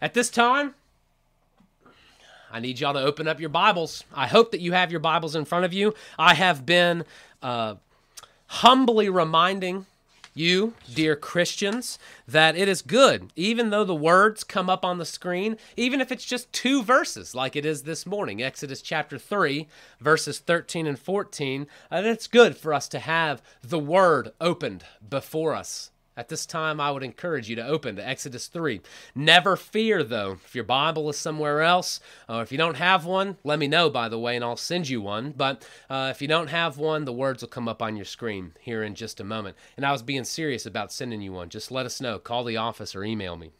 At this time, I need y'all to open up your Bibles. I hope that you have your Bibles in front of you. I have been uh, humbly reminding you, dear Christians, that it is good, even though the words come up on the screen, even if it's just two verses, like it is this morning, Exodus chapter 3, verses 13 and 14, and it's good for us to have the word opened before us at this time, I would encourage you to open to Exodus 3. Never fear, though, if your Bible is somewhere else, or if you don't have one, let me know, by the way, and I'll send you one. But uh, if you don't have one, the words will come up on your screen here in just a moment. And I was being serious about sending you one. Just let us know. Call the office or email me.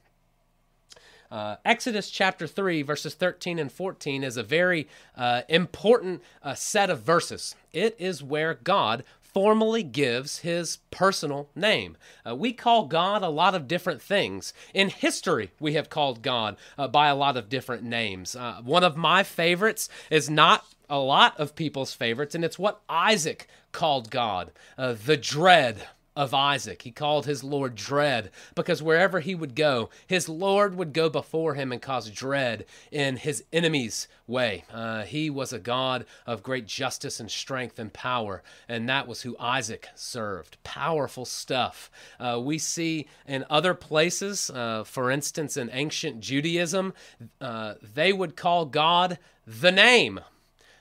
Uh, Exodus chapter 3, verses 13 and 14 is a very uh, important uh, set of verses. It is where God formally gives his personal name. Uh, we call God a lot of different things. In history, we have called God uh, by a lot of different names. Uh, one of my favorites is not a lot of people's favorites, and it's what Isaac called God uh, the dread of Isaac. He called his Lord dread because wherever he would go, his Lord would go before him and cause dread in his enemy's way. Uh, he was a God of great justice and strength and power, and that was who Isaac served. Powerful stuff. Uh, we see in other places, uh, for instance, in ancient Judaism, uh, they would call God the name.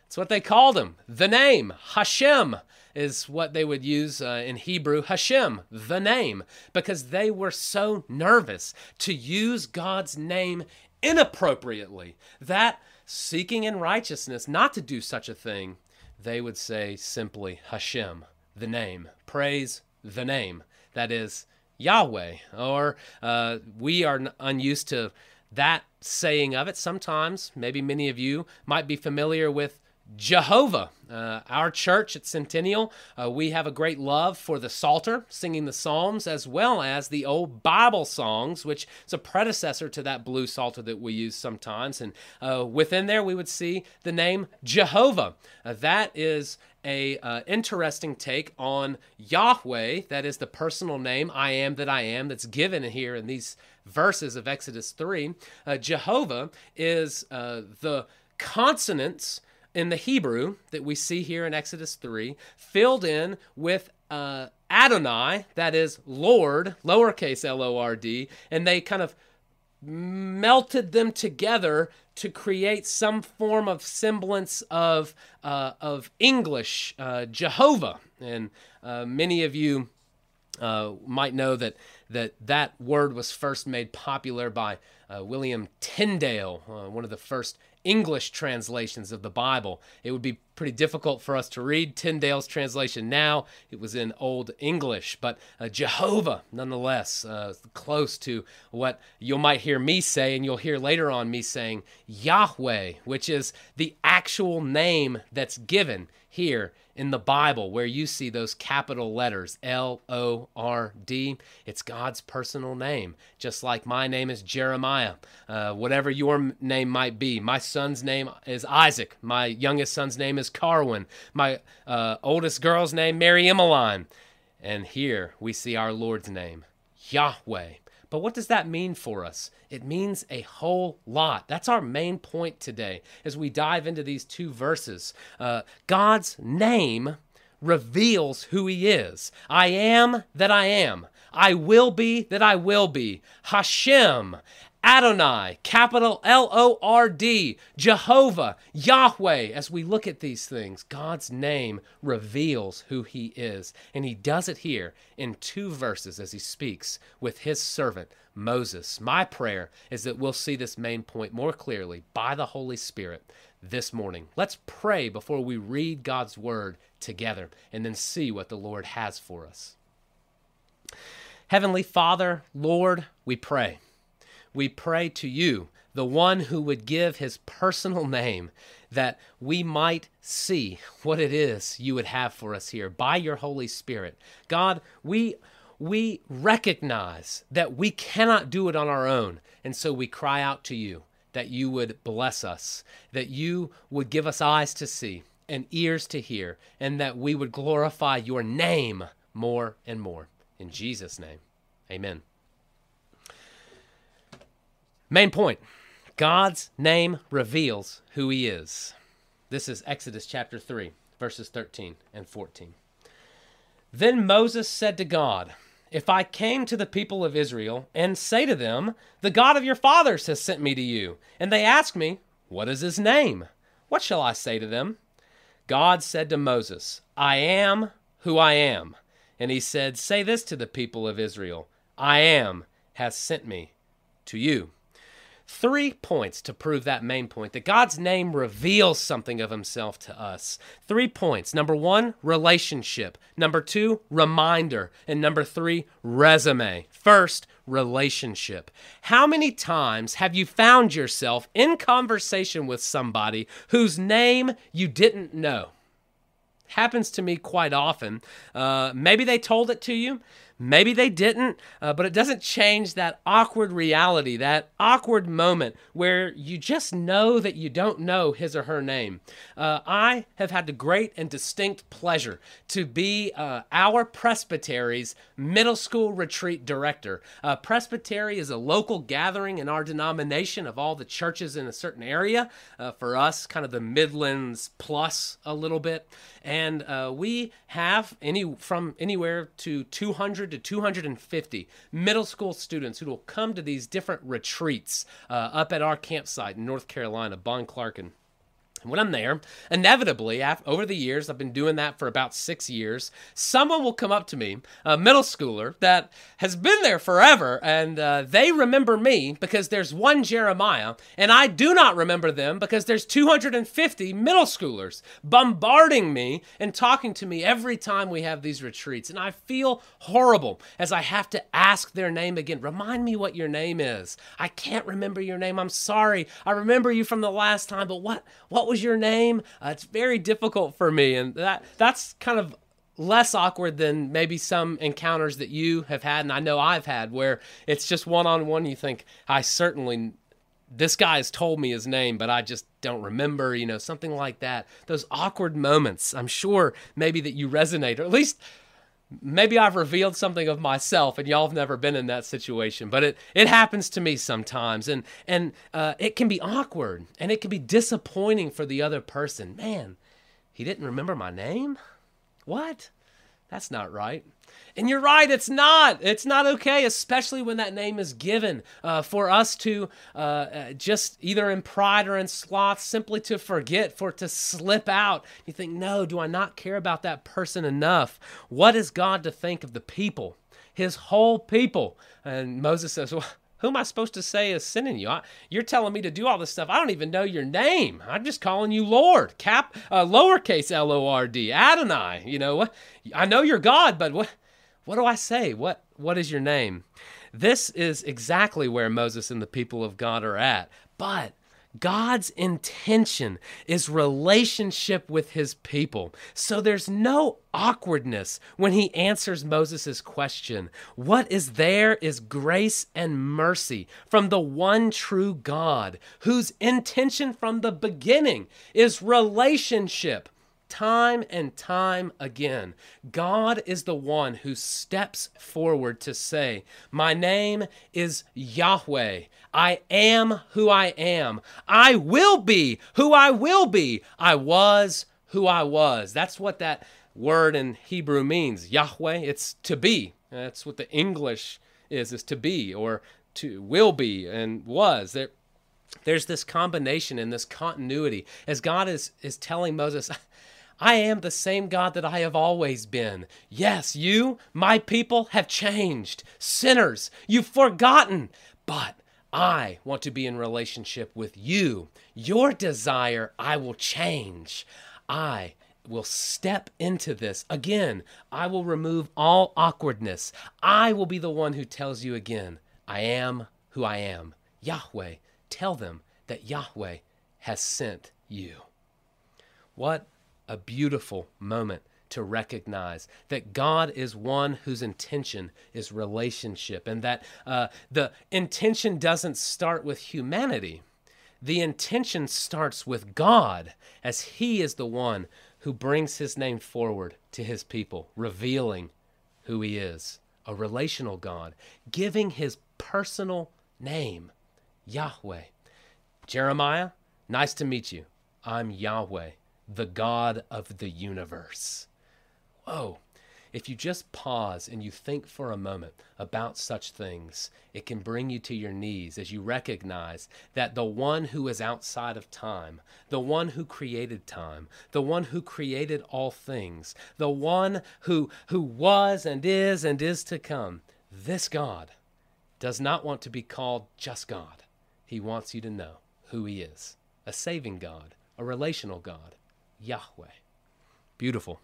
That's what they called him, the name, Hashem is what they would use uh, in Hebrew, Hashem, the name, because they were so nervous to use God's name inappropriately that seeking in righteousness not to do such a thing, they would say simply Hashem, the name, praise the name, that is Yahweh. Or uh, we are unused to that saying of it. Sometimes, maybe many of you might be familiar with Jehovah. Uh, our church at Centennial, uh, we have a great love for the Psalter, singing the Psalms, as well as the old Bible songs, which is a predecessor to that blue Psalter that we use sometimes. And uh, within there, we would see the name Jehovah. Uh, that is a uh, interesting take on Yahweh. That is the personal name, I am that I am, that's given here in these verses of Exodus 3. Uh, Jehovah is the consonants in the Hebrew that we see here in Exodus 3, filled in with uh, Adonai, that is Lord, lowercase L O R D, and they kind of melted them together to create some form of semblance of, uh, of English, uh, Jehovah. And uh, many of you uh, might know that, that that word was first made popular by uh, William Tyndale, one of the first English translations of the Bible. It would be pretty difficult for us to read Tyndale's translation now. It was in Old English, but uh, Jehovah, nonetheless, uh, close to what you might hear me say, and you'll hear later on me saying Yahweh, which is the actual name that's given here in the Bible where you see those capital letters L O R D. It's God's personal name, just like my name is Jeremiah. Uh, whatever your name might be. My son's name is Isaac. My youngest son's name is Carwin. My uh, oldest girl's name, Mary Emmeline. And here we see our Lord's name, Yahweh. But what does that mean for us? It means a whole lot. That's our main point today as we dive into these two verses. Uh, God's name reveals who He is. I am that I am. I will be that I will be. Hashem. Adonai, capital L O R D, Jehovah, Yahweh. As we look at these things, God's name reveals who He is. And He does it here in two verses as He speaks with His servant, Moses. My prayer is that we'll see this main point more clearly by the Holy Spirit this morning. Let's pray before we read God's word together and then see what the Lord has for us. Heavenly Father, Lord, we pray we pray to you, the one who would give his personal name, that we might see what it is you would have for us here by your Holy Spirit. God, we we recognize that we cannot do it on our own, and so we cry out to you that you would bless us, that you would give us eyes to see and ears to hear, and that we would glorify your name more and more. In Jesus' name, amen. Main point God's name reveals who he is. This is Exodus chapter 3, verses 13 and 14. Then Moses said to God, If I came to the people of Israel and say to them, The God of your fathers has sent me to you, and they ask me, What is his name? What shall I say to them? God said to Moses, I am who I am. And he said, Say this to the people of Israel I am has sent me to you. Three points to prove that main point that God's name reveals something of himself to us. Three points. Number one, relationship. Number two, reminder. And number three, resume. First, relationship. How many times have you found yourself in conversation with somebody whose name you didn't know? Happens to me quite often. Uh, maybe they told it to you. Maybe they didn't, uh, but it doesn't change that awkward reality, that awkward moment where you just know that you don't know his or her name. Uh, I have had the great and distinct pleasure to be uh, our presbytery's middle school retreat director. Presbytery is a local gathering in our denomination of all the churches in a certain area. Uh, for us, kind of the Midlands plus a little bit, and uh, we have any from anywhere to 200 to 250 middle school students who will come to these different retreats uh, up at our campsite in North Carolina, Bonclarken when I'm there, inevitably, after, over the years, I've been doing that for about six years, someone will come up to me, a middle schooler that has been there forever, and uh, they remember me because there's one Jeremiah, and I do not remember them because there's 250 middle schoolers bombarding me and talking to me every time we have these retreats. And I feel horrible as I have to ask their name again. Remind me what your name is. I can't remember your name. I'm sorry. I remember you from the last time, but what, what was your name? Uh, it's very difficult for me, and that that's kind of less awkward than maybe some encounters that you have had, and I know I've had, where it's just one on one. You think I certainly this guy has told me his name, but I just don't remember, you know, something like that. Those awkward moments. I'm sure maybe that you resonate, or at least maybe I've revealed something of myself and y'all have never been in that situation, but it, it happens to me sometimes. And, and uh, it can be awkward and it can be disappointing for the other person. Man, he didn't remember my name? What? That's not right. And you're right, it's not. It's not okay, especially when that name is given uh, for us to uh, uh, just either in pride or in sloth simply to forget, for to slip out. You think, no, do I not care about that person enough? What is God to think of the people, his whole people? And Moses says, well, who am I supposed to say is sending you? I, you're telling me to do all this stuff. I don't even know your name. I'm just calling you Lord, cap, uh, lowercase L O R D, Adonai. You know what? I know you're God, but what? What do I say? What what is your name? This is exactly where Moses and the people of God are at. But God's intention is relationship with his people. So there's no awkwardness when he answers Moses' question. What is there is grace and mercy from the one true God, whose intention from the beginning is relationship time and time again, God is the one who steps forward to say, My name is Yahweh. I am who I am. I will be who I will be. I was who I was. That's what that word in Hebrew means. Yahweh, it's to be. That's what the English is, is to be or to will be and was. There, there's this combination and this continuity as God is, is telling Moses, I am the same God that I have always been. Yes, you, my people, have changed. Sinners, you've forgotten. But I want to be in relationship with you. Your desire, I will change. I will step into this. Again, I will remove all awkwardness. I will be the one who tells you again, I am who I am. Yahweh, tell them that Yahweh has sent you. What a beautiful moment to recognize that God is one whose intention is relationship and that uh, the intention doesn't start with humanity. The intention starts with God as He is the one who brings His name forward to His people, revealing who He is a relational God, giving His personal name Yahweh. Jeremiah, nice to meet you. I'm Yahweh, the God of the universe. Whoa. If you just pause and you think for a moment about such things, it can bring you to your knees as you recognize that the one who is outside of time, the one who created time, the one who created all things, the one who, who was and is and is to come, this God does not want to be called just God. He wants you to know who He is a saving God, a relational God, Yahweh. Beautiful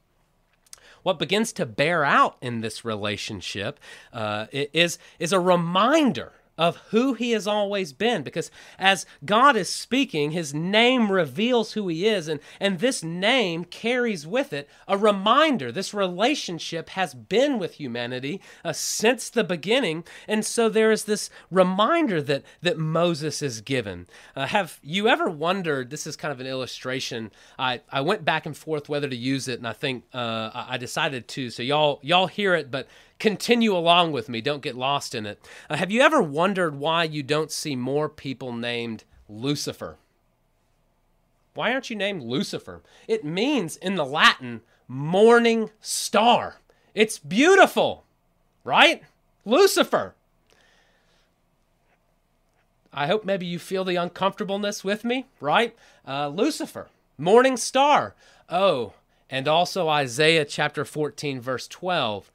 what begins to bear out in this relationship uh, is, is a reminder of who he has always been because as God is speaking his name reveals who he is and and this name carries with it a reminder. This relationship has been with humanity uh, since the beginning and so there is this reminder that that Moses is given. Uh, have you ever wondered this is kind of an illustration I I went back and forth whether to use it and I think uh, I decided to so y'all y'all hear it but continue along with me. Don't get lost in it. Uh, have you ever wondered why you don't see more people named Lucifer? Why aren't you named Lucifer? It means in the Latin, morning star. It's beautiful, right? Lucifer. I hope maybe you feel the uncomfortableness with me, right? Uh, Lucifer, morning star. Oh, and also Isaiah chapter 14, verse 12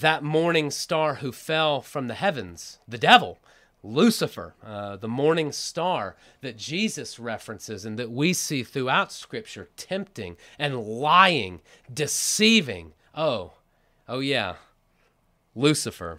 that morning star who fell from the heavens, the devil, Lucifer, uh, the morning star that Jesus references and that we see throughout Scripture, tempting and lying, deceiving. Oh, oh yeah, Lucifer.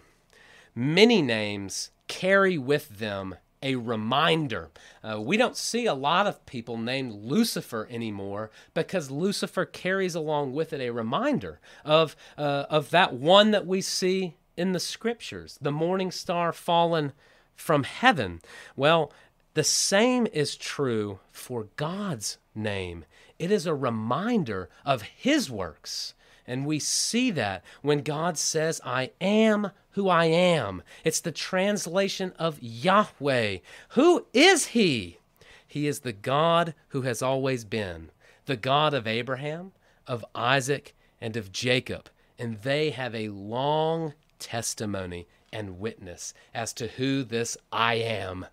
Many names carry with them a reminder. Uh, we don't see a lot of people named Lucifer anymore because Lucifer carries along with it a reminder of, uh, of that one that we see in the scriptures, the morning star fallen from heaven. Well, the same is true for God's name. It is a reminder of His works. And we see that when God says, I am who I am. It's the translation of Yahweh. Who is He? He is the God who has always been, the God of Abraham, of Isaac, and of Jacob. And they have a long testimony and witness as to who this I am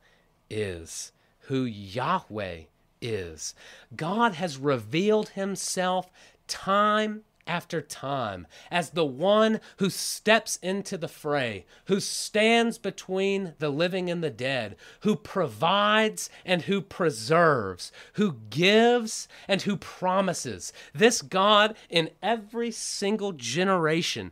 is, who Yahweh is. God has revealed himself time after time as the one who steps into the fray, who stands between the living and the dead, who provides and who preserves, who gives and who promises. This God in every single generation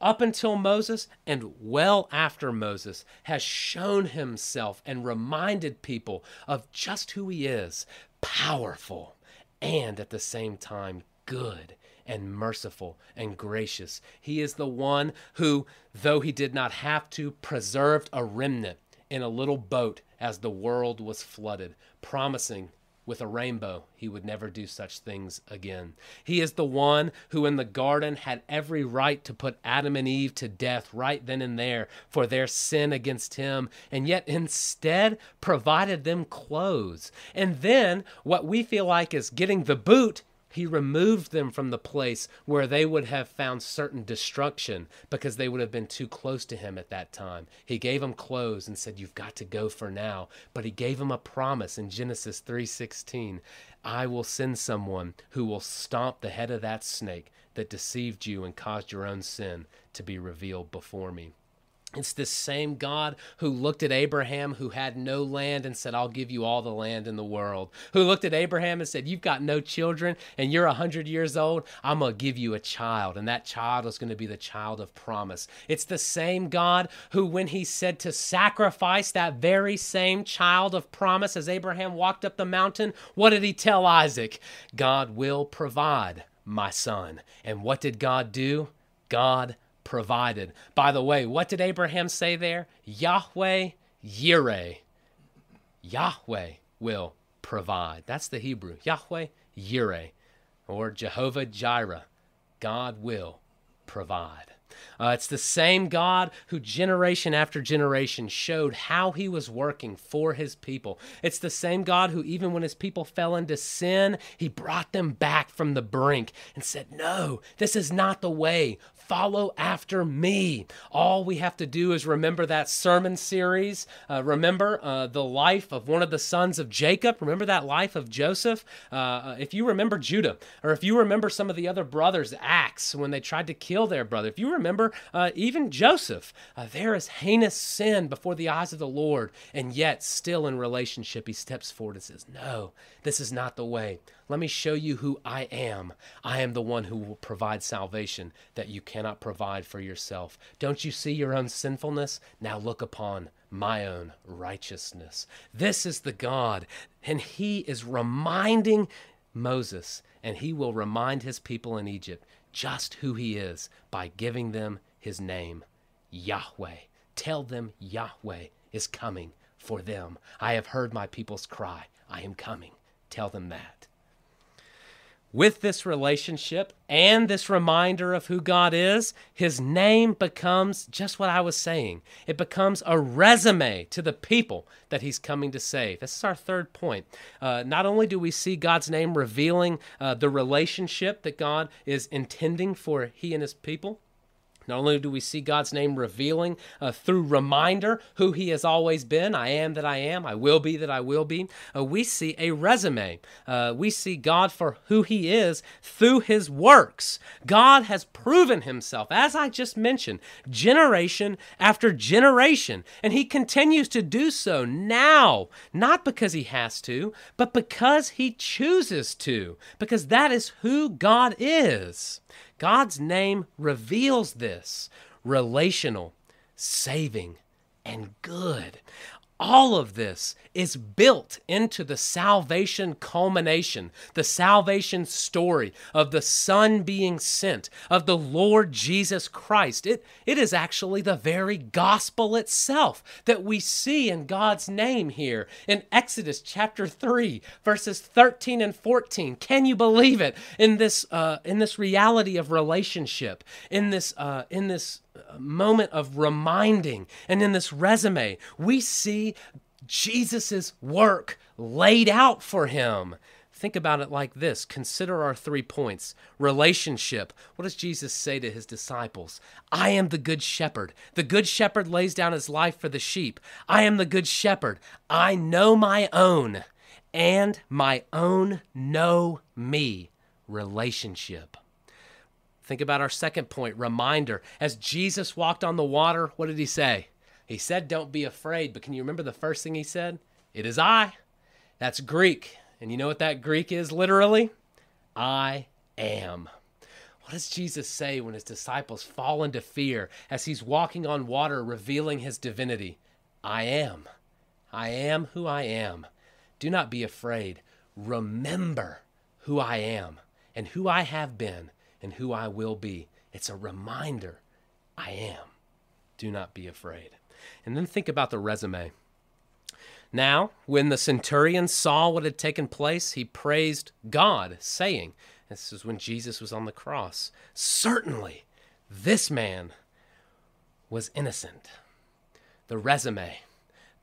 up until Moses and well after Moses has shown himself and reminded people of just who he is powerful and at the same time good and merciful and gracious. He is the one who, though he did not have to, preserved a remnant in a little boat as the world was flooded, promising with a rainbow he would never do such things again. He is the one who in the garden had every right to put Adam and Eve to death right then and there for their sin against him, and yet instead provided them clothes. And then what we feel like is getting the boot he removed them from the place where they would have found certain destruction because they would have been too close to him at that time. He gave them clothes and said, "You've got to go for now." But he gave them a promise in Genesis 3:16, "I will send someone who will stomp the head of that snake that deceived you and caused your own sin to be revealed before me." It's this same God who looked at Abraham, who had no land, and said, I'll give you all the land in the world. Who looked at Abraham and said, You've got no children, and you're a 100 years old. I'm going to give you a child, and that child is going to be the child of promise. It's the same God who, when he said to sacrifice that very same child of promise as Abraham walked up the mountain, what did he tell Isaac? God will provide, my son. And what did God do? God provided. By the way, what did Abraham say there? Yahweh Yireh. Yahweh will provide. That's the Hebrew. Yahweh Yireh or Jehovah Jireh. God will provide. Uh, it's the same God who generation after generation showed how he was working for his people. It's the same God who, even when his people fell into sin, he brought them back from the brink and said, No, this is not the way follow after me. All we have to do is remember that sermon series. Uh, remember uh, the life of one of the sons of Jacob. Remember that life of Joseph. Uh, uh, if you remember Judah, or if you remember some of the other brothers' acts when they tried to kill their brother, if you remember uh, even Joseph, uh, there is heinous sin before the eyes of the Lord, and yet still in relationship, he steps forward and says, No, this is not the way. Let me show you who I am. I am the one who will provide salvation that you cannot provide for yourself. Don't you see your own sinfulness? Now look upon my own righteousness. This is the God, and he is reminding Moses, and he will remind his people in Egypt just who he is by giving them his name, Yahweh. Tell them Yahweh is coming for them. I have heard my people's cry. I am coming. Tell them that with this relationship and this reminder of who God is, his name becomes just what I was saying. It becomes a resume to the people that he's coming to save. This is our third point. Uh, not only do we see God's name revealing uh, the relationship that God is intending for he and his people, not only do we see God's name revealing uh, through reminder who He has always been I am that I am, I will be that I will be, uh, we see a resume. Uh, we see God for who He is through His works. God has proven Himself, as I just mentioned, generation after generation. And He continues to do so now, not because He has to, but because He chooses to, because that is who God is. God's name reveals this relational, saving, and good. All of this is built into the salvation culmination, the salvation story of the Son being sent, of the Lord Jesus Christ. It, it is actually the very gospel itself that we see in God's name here in Exodus chapter 3, verses 13 and 14. Can you believe it? In this, uh, in this reality of relationship, in this, uh, in this moment of reminding. And in this resume, we see Jesus' work laid out for him. Think about it like this consider our three points relationship. What does Jesus say to his disciples? I am the good shepherd. The good shepherd lays down his life for the sheep. I am the good shepherd. I know my own, and my own know me. Relationship. Think about our second point reminder. As Jesus walked on the water, what did he say? He said, Don't be afraid. But can you remember the first thing he said? It is I. That's Greek. And you know what that Greek is literally? I am. What does Jesus say when his disciples fall into fear as he's walking on water, revealing his divinity? I am. I am who I am. Do not be afraid. Remember who I am and who I have been and who I will be. It's a reminder I am. Do not be afraid. And then think about the resume. Now, when the centurion saw what had taken place, he praised God, saying, This is when Jesus was on the cross, certainly this man was innocent. The resume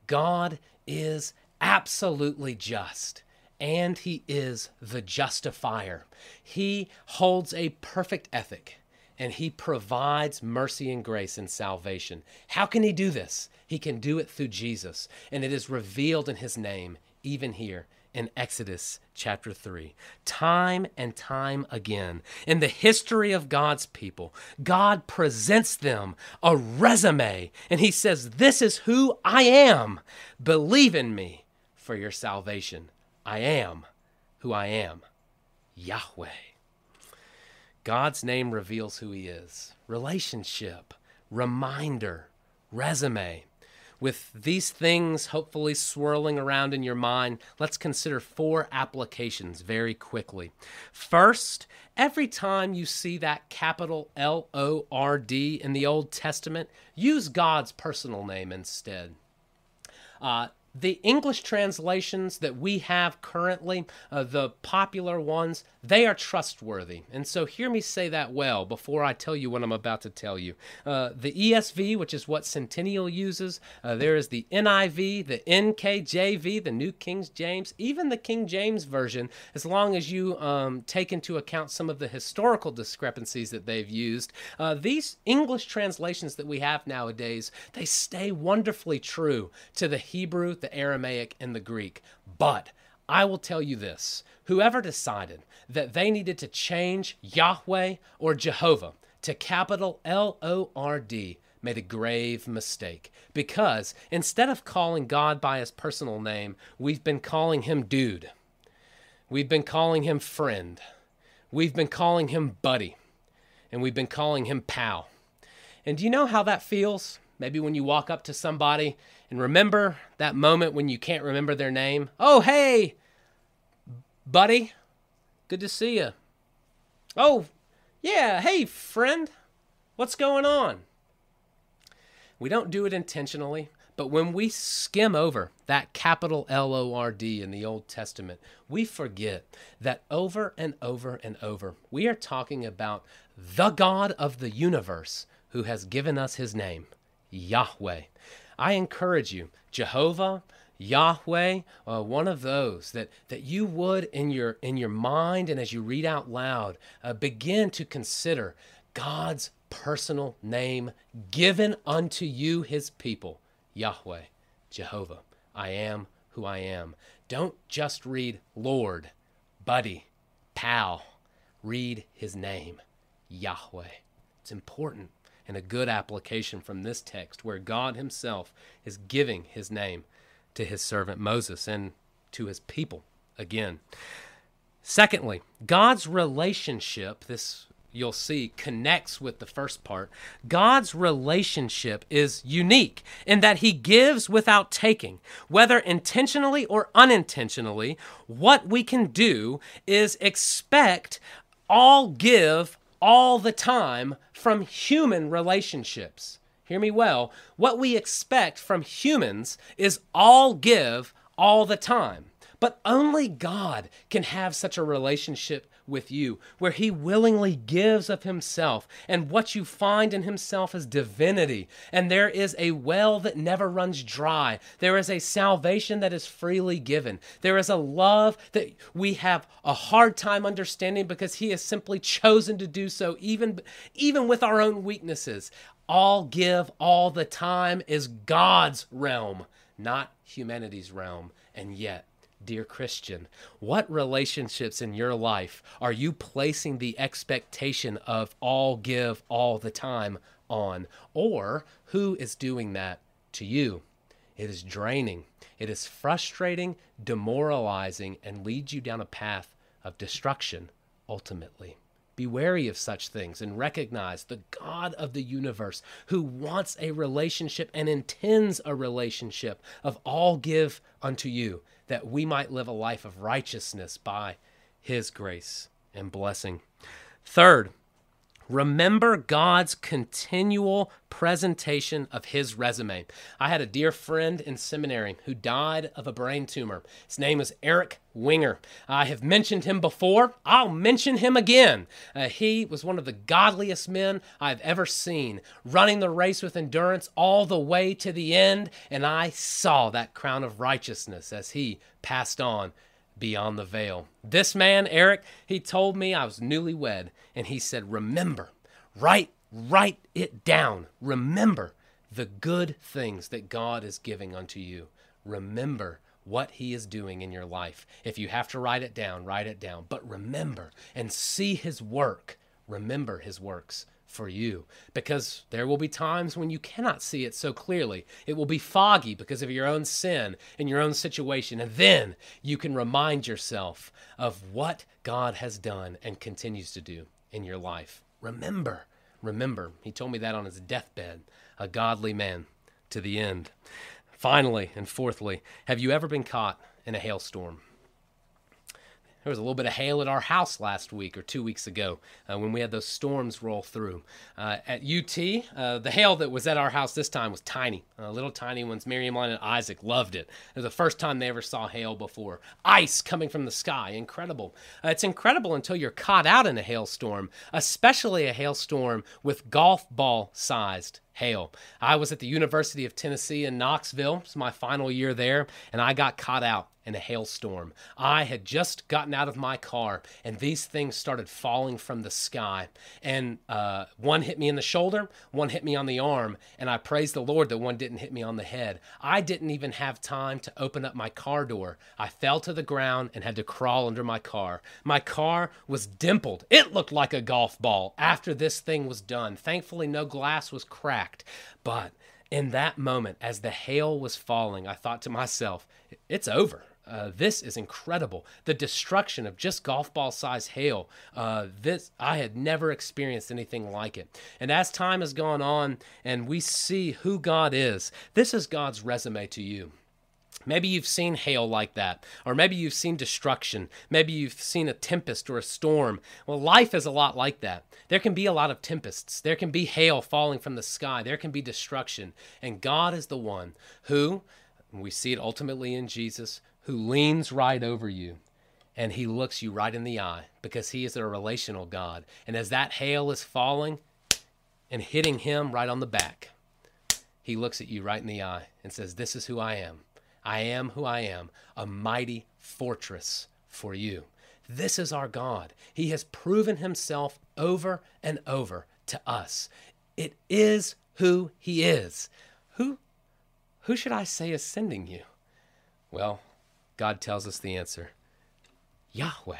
God is absolutely just and he is the justifier. He holds a perfect ethic and he provides mercy and grace and salvation. How can he do this? He can do it through Jesus, and it is revealed in his name, even here in Exodus chapter 3. Time and time again, in the history of God's people, God presents them a resume, and he says, This is who I am. Believe in me for your salvation. I am who I am Yahweh. God's name reveals who He is. Relationship, reminder, resume. With these things hopefully swirling around in your mind, let's consider four applications very quickly. First, every time you see that capital L O R D in the Old Testament, use God's personal name instead. Uh, the English translations that we have currently, uh, the popular ones, they are trustworthy. And so hear me say that well before I tell you what I'm about to tell you. Uh, the ESV, which is what Centennial uses, uh, there is the NIV, the NKJV, the New King James, even the King James Version, as long as you um, take into account some of the historical discrepancies that they've used. Uh, these English translations that we have nowadays, they stay wonderfully true to the Hebrew, the Aramaic, and the Greek. But I will tell you this whoever decided that they needed to change Yahweh or Jehovah to capital L O R D made a grave mistake because instead of calling God by his personal name, we've been calling him dude. We've been calling him friend. We've been calling him buddy. And we've been calling him pal. And do you know how that feels? Maybe when you walk up to somebody and remember that moment when you can't remember their name. Oh, hey, buddy, good to see you. Oh, yeah, hey, friend, what's going on? We don't do it intentionally, but when we skim over that capital L O R D in the Old Testament, we forget that over and over and over, we are talking about the God of the universe who has given us his name. Yahweh. I encourage you, Jehovah, Yahweh, uh, one of those that, that you would in your in your mind and as you read out loud, uh, begin to consider God's personal name given unto you, his people, Yahweh, Jehovah. I am who I am. Don't just read Lord, buddy, pal. Read his name, Yahweh. It's important and a good application from this text where God Himself is giving His name to His servant Moses and to His people again. Secondly, God's relationship, this you'll see connects with the first part. God's relationship is unique in that he gives without taking. Whether intentionally or unintentionally, what we can do is expect all give all the time from human relationships. Hear me well. What we expect from humans is all give all the time. But only God can have such a relationship with you, where he willingly gives of himself. And what you find in himself is divinity. And there is a well that never runs dry. There is a salvation that is freely given. There is a love that we have a hard time understanding because he has simply chosen to do so, even, even with our own weaknesses. All give all the time is God's realm, not humanity's realm. And yet, dear Christian, what relationships in your life are you placing the expectation of all give all the time on? Or who is doing that to you? It is draining, it is frustrating, demoralizing, and leads you down a path of destruction ultimately. Be wary of such things and recognize the God of the universe who wants a relationship and intends a relationship of all give unto you that we might live a life of righteousness by his grace and blessing. Third, Remember God's continual presentation of his resume. I had a dear friend in seminary who died of a brain tumor. His name is Eric Winger. I have mentioned him before. I'll mention him again. Uh, he was one of the godliest men I've ever seen, running the race with endurance all the way to the end, and I saw that crown of righteousness as he passed on beyond the veil. This man, Eric, he told me I was newlywed, and he said, Remember, write, write it down. Remember the good things that God is giving unto you. Remember what he is doing in your life. If you have to write it down, write it down. But remember and see his work. Remember his works for you because there will be times when you cannot see it so clearly. It will be foggy because of your own sin and your own situation. And then you can remind yourself of what God has done and continues to do in your life. Remember, remember. He told me that on his deathbed, a godly man to the end. Finally, and fourthly, have you ever been caught in a hailstorm? There was a little bit of hail at our house last week or two weeks ago uh, when we had those storms roll through. Uh, at UT, uh, the hail that was at our house this time was tiny, uh, little tiny ones. Miriam and Isaac loved it. It was the first time they ever saw hail before. Ice coming from the sky, incredible. Uh, it's incredible until you're caught out in a hailstorm, especially a hailstorm with golf ball sized hail. I was at the University of Tennessee in Knoxville. It's my final year there, and I got caught out in a hailstorm. I had just gotten out of my car, and these things started falling from the sky. And uh, one hit me in the shoulder, one hit me on the arm, and I praise the Lord that one didn't hit me on the head. I didn't even have time to open up my car door. I fell to the ground and had to crawl under my car. My car was dimpled. It looked like a golf ball after this thing was done. Thankfully, no glass was cracked. But in that moment, as the hail was falling, I thought to myself, it's over. Uh, this is incredible. The destruction of just golf ball size hail. Uh, this I had never experienced anything like it. And as time has gone on, and we see who God is, this is God's resume to you. Maybe you've seen hail like that, or maybe you've seen destruction. Maybe you've seen a tempest or a storm. Well, life is a lot like that. There can be a lot of tempests. There can be hail falling from the sky. There can be destruction. And God is the one who, we see it ultimately in Jesus, who leans right over you and he looks you right in the eye because he is a relational God. And as that hail is falling and hitting him right on the back, he looks at you right in the eye and says, This is who I am. I am who I am, a mighty fortress for you. This is our God. He has proven himself over and over to us. It is who he is. Who who should I say is sending you? Well, God tells us the answer. Yahweh.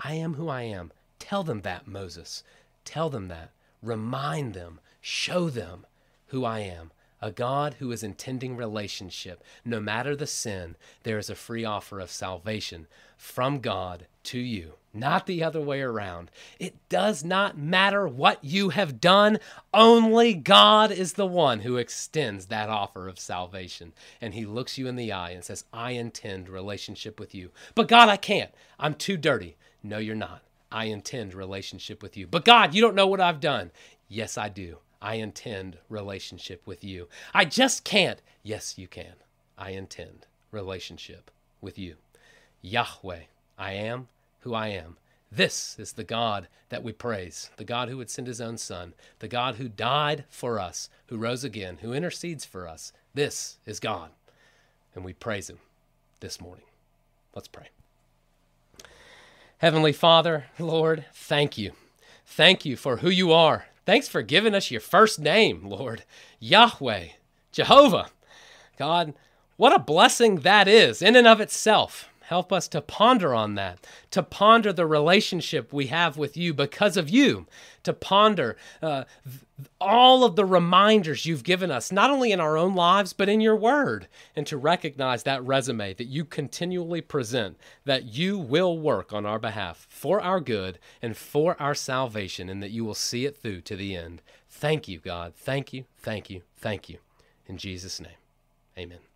I am who I am. Tell them that, Moses. Tell them that. Remind them. Show them who I am a God who is intending relationship. No matter the sin, there is a free offer of salvation from God to you, not the other way around. It does not matter what you have done, only God is the one who extends that offer of salvation. And He looks you in the eye and says, I intend relationship with you. But God, I can't. I'm too dirty. No, you're not. I intend relationship with you. But God, you don't know what I've done. Yes, I do. I intend relationship with you. I just can't. Yes, you can. I intend relationship with you. Yahweh, I am who I am. This is the God that we praise, the God who would send his own Son, the God who died for us, who rose again, who intercedes for us. This is God. And we praise him this morning. Let's pray. Heavenly Father, Lord, thank you. Thank you for who you are. Thanks for giving us your first name, Lord. Yahweh, Jehovah. God, what a blessing that is in and of itself. Help us to ponder on that, to ponder the relationship we have with you because of you, to ponder uh, all of the reminders you've given us, not only in our own lives, but in your word, and to recognize that resume that you continually present, that you will work on our behalf for our good and for our salvation, and that you will see it through to the end. Thank you, God. Thank you, thank you, thank you. In Jesus' name, amen.